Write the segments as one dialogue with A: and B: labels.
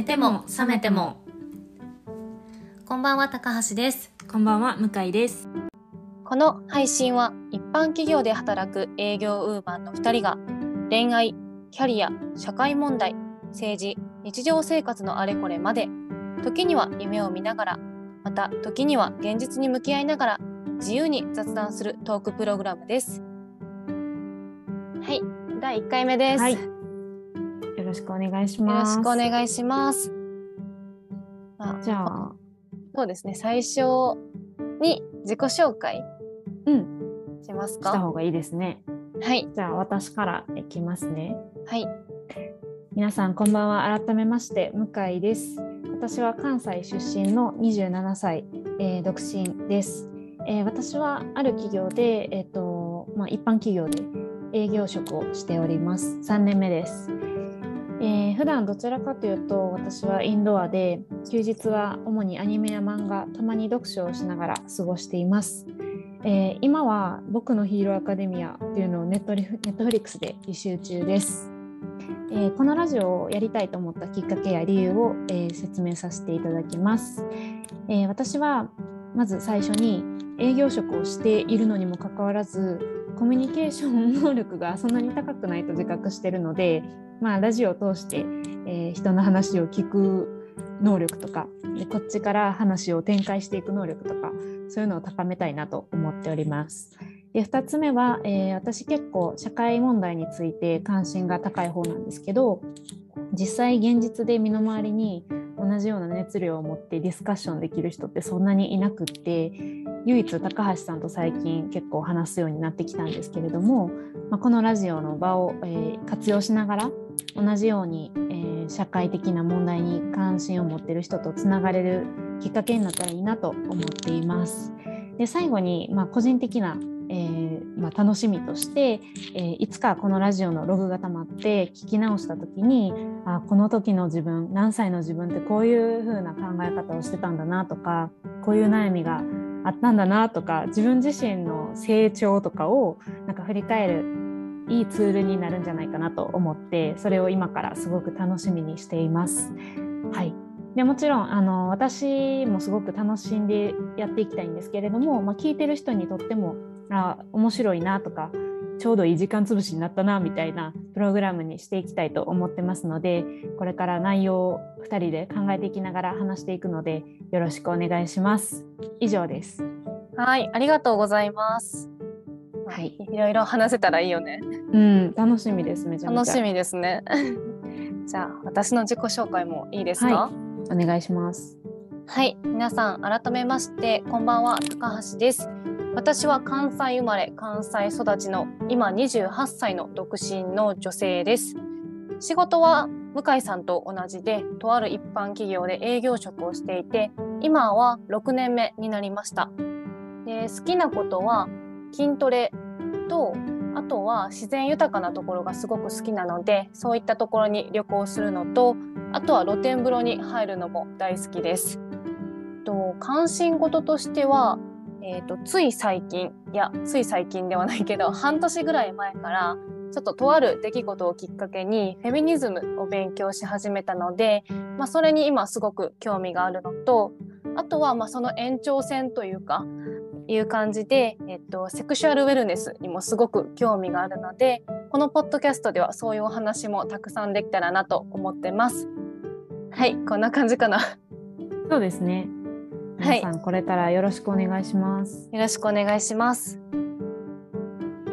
A: 寝ても覚めても。こんばんは高橋です。
B: こんばんは向井です。
C: この配信は一般企業で働く営業ウーマンの2人が恋愛、キャリア、社会問題、政治、日常生活のあれこれまで時には夢を見ながらまた時には現実に向き合いながら自由に雑談するトークプログラムです。はい第1回目です、
B: はいろしくお願いし
C: ろ
B: ます。
C: しくお願いします。あ
B: じゃあ。
C: そうですね。最初に自己紹介
B: うん。
C: します
B: した
C: か
B: 方がいいですね。
C: はい。
B: じゃあ私からいきますね。
C: はい。
B: 皆さんこんばんは。改めまして向井です。私は関西出身の27歳、えー独身です、えー私はある企業でえっ、とまあ一般企業で営業職をしております。3年目ですえー普段どちらかというと私はインドアで休日は主にアニメや漫画たまに読書をしながら過ごしています、えー今は「僕のヒーローアカデミア」っていうのをネットネットフリックスで履修中です、えーこのラジオをやりたいと思ったきっかけや理由を、え説明させていただきます、え私はまず最初に営業職をしているのにもかかわらずコミュニケーション能力がそんなに高くないと自覚してるので、まあ、ラジオを通して、えー人の話を聞く能力とかでこっちから話を展開していく能力とかそういうのを高めたいなと思っております。で2つ目は、えー私結構社会問題について関心が高い方なんですけど実際現実で身の回りに同じような熱量を持ってディスカッションできる人ってそんなにいなくって唯一高橋さんと最近結構話すようになってきたんですけれども、まあ、このラジオの場を、えー活用しながら同じように、えー社会的な問題に関心を持ってる人とつながれるきっかけになったらいいなと思っています。で最後に、まあ、個人的な、えーまあ、楽しみとして、えーいつかこのラジオのログがたまって聞き直した時にあこの時の自分何歳の自分ってこういう風な考え方をしてたんだなとかこういう悩みがあったんだなとか自分自身の成長とかをなんか振り返るいいツールになるんじゃないかなと思ってそれを今からすごく楽しみにしています。はいでもちろんあの私もすごく楽しんでやっていきたいんですけれども、まあ、聞いてる人にとってもあ面白いなとかちょうどいい時間つぶしになったなみたいなプログラムにしていきたいと思ってますのでこれから内容を2人で考えていきながら話していくのでよろしくお願いします。以上です。
C: はいありがとうございます
B: はい
C: いろいろ話せたらいいよね
B: うん、楽しみです。めちゃ。
C: 楽しみですね じゃあ私の自己紹介もいいですか？
B: はお願いします。
C: はい、皆さん改めましてこんばんは高橋です私は関西生まれ関西育ちの今28歳の独身の女性です仕事は向井さんと同じでとある一般企業で営業職をしていて今は6年目になりましたで好きなことは筋トレとあとは自然豊かなところがすごく好きなのでそういったところに旅行するのとあとは露天風呂に入るのも大好きです。と関心事としては、えー、とつい最近いやつい最近ではないけど半年ぐらい前からちょっととある出来事をきっかけにフェミニズムを勉強し始めたので、まあ、それに今すごく興味があるのとあとはまあその延長線というかいう感じで、えっと、セクシュアルウェルネスにもすごく興味があるのでこのポッドキャストではそういうお話もたくさんできたらなと思ってます。はいこんな感じかな。
B: そうですね。
C: はい
B: 皆さん、これからよろしくお願いします。
C: よろしくお願いします。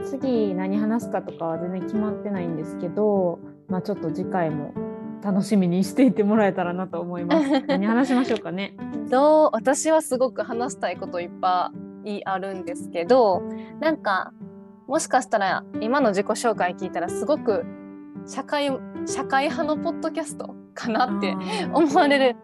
B: 次何話すかとかは全然決まってないんですけど、まあちょっと次回も楽しみにしていてもらえたらなと思います。何話しましょうかね。
C: どう私はすごく話したいこといっぱいあるんですけどなんかもしかしたら今の自己紹介聞いたらすごく社会社会派のポッドキャストかなって思われる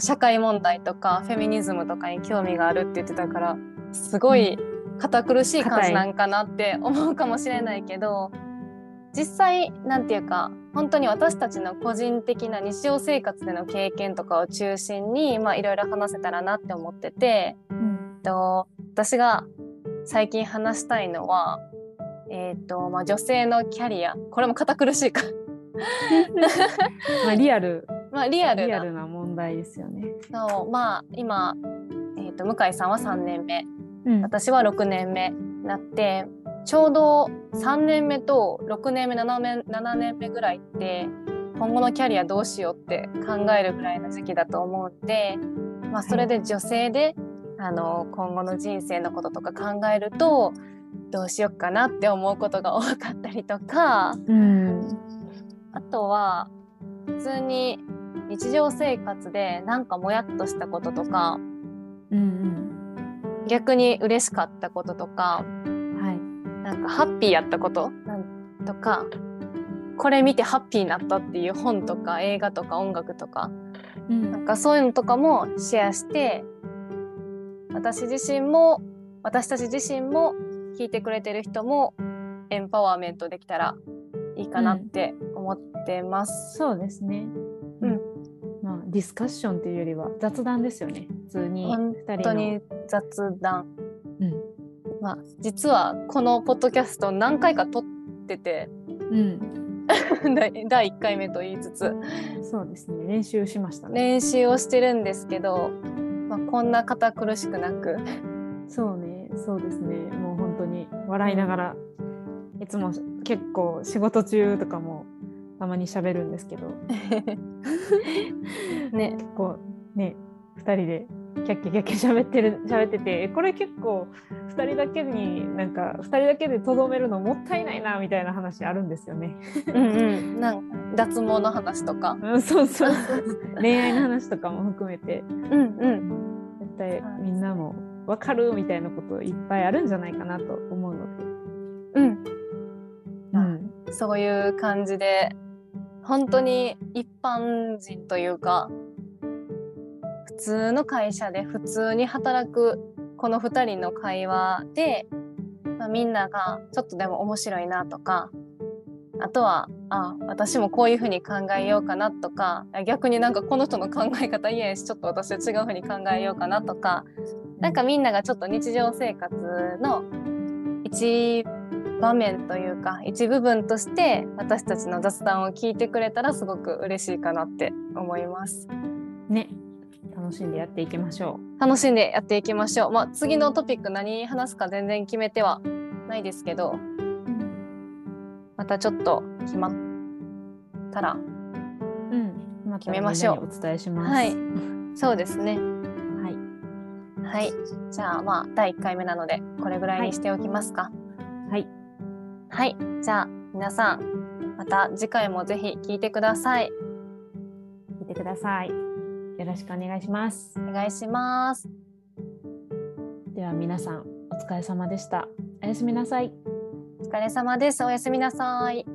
C: 社会問題とかフェミニズムとかに興味があるって言ってたからすごい堅苦しい感じなんかなって思うかもしれないけど実際なんていうか本当に私たちの個人的な日常生活での経験とかを中心にまあいろいろ話せたらなって思ってて
B: うん。
C: と私が最近話したいのは、えーとまあ、女性のキャリア。これも堅苦しいか。
B: まあリアル。
C: まあリアルな。
B: リアルな問題ですよね。
C: そう。まあ今、えー、と向井さんは3年目。
B: うん。
C: 私は6年目になってちょうど3年目と6年目7年 ,7 年目ぐらいって今後のキャリアどうしようって考えるぐらいの時期だと思うんで、まあ、それで女性で、あの今後の人生のこととか考えるとどうしよっかなって思うことが多かったりとか
B: うん。
C: あとは普通に日常生活でなんかもやっとしたこととか
B: うん
C: 逆に嬉しかったこととか
B: うんはい
C: なんかハッピーやったことなんとかこれ見てハッピーになったっていう本とか映画とか音楽とか
B: うん
C: なんかそういうのとかもシェアして私自身も私たち自身も聞いてくれてる人もエンパワーメントできたらいいかなって思ってます。
B: そうですね。ディスカッションというよりは雑談ですよね。普通に
C: 本当に雑談、
B: うん
C: まあ、実はこのポッドキャスト何回か撮ってて
B: うん。
C: 第第1回目と言いつつ
B: そうですね。練習しましたね。
C: 練習をしてるんですけど、まあ、こんな堅苦しくなく
B: そうね。そうですね。もう本当に笑いながら、いつも結構仕事中とかもたまに喋るんですけど、
C: ね
B: 結構ね、二人でキャッキャキャッキャ喋ってる喋ってて、これ結構二人だけになんか二人だけでとどめるのもったいないなみたいな話あるんですよね。
C: うんうんなんか脱毛の話とか
B: うんそうそうそう。恋愛の話とかも含めて、
C: うんうん
B: 絶対みんなも分かるみたいなこといっぱいあるんじゃないかなと思うので。
C: うん
B: うん。
C: そういう感じで本当に一般人というか普通の会社で普通に働くこの2人の会話で、まあ、みんながちょっとでも面白いなとかあとはあ私もこういうふうに考えようかなとか逆になんかこの人の考え方嫌やしちょっと私は違うふうに考えようかなとかなんかみんながちょっと日常生活の一場面というか一部分として私たちの雑談を聞いてくれたらすごく嬉しいかなって思います。
B: ね。楽しんでやっていきましょ
C: 楽しんでやっていきましょう。まあ、次のトピック何話すか全然決めてはないですけど
B: う。
C: またちょっと決まったら
B: うん。また
C: 決めましょう
B: お伝えします。
C: はいそうですね。
B: はい。
C: はい。じゃあまあ第1回目なのでこれぐらいにしておきますか。
B: はい。
C: はい。じゃあ皆さんまた次回もぜひ聞いてください。
B: 聞いてください。よろしくお願いします。
C: お願いします。
B: では皆さんお疲れ様でした。おやすみなさい。
C: お疲れ様です。おやすみなさい。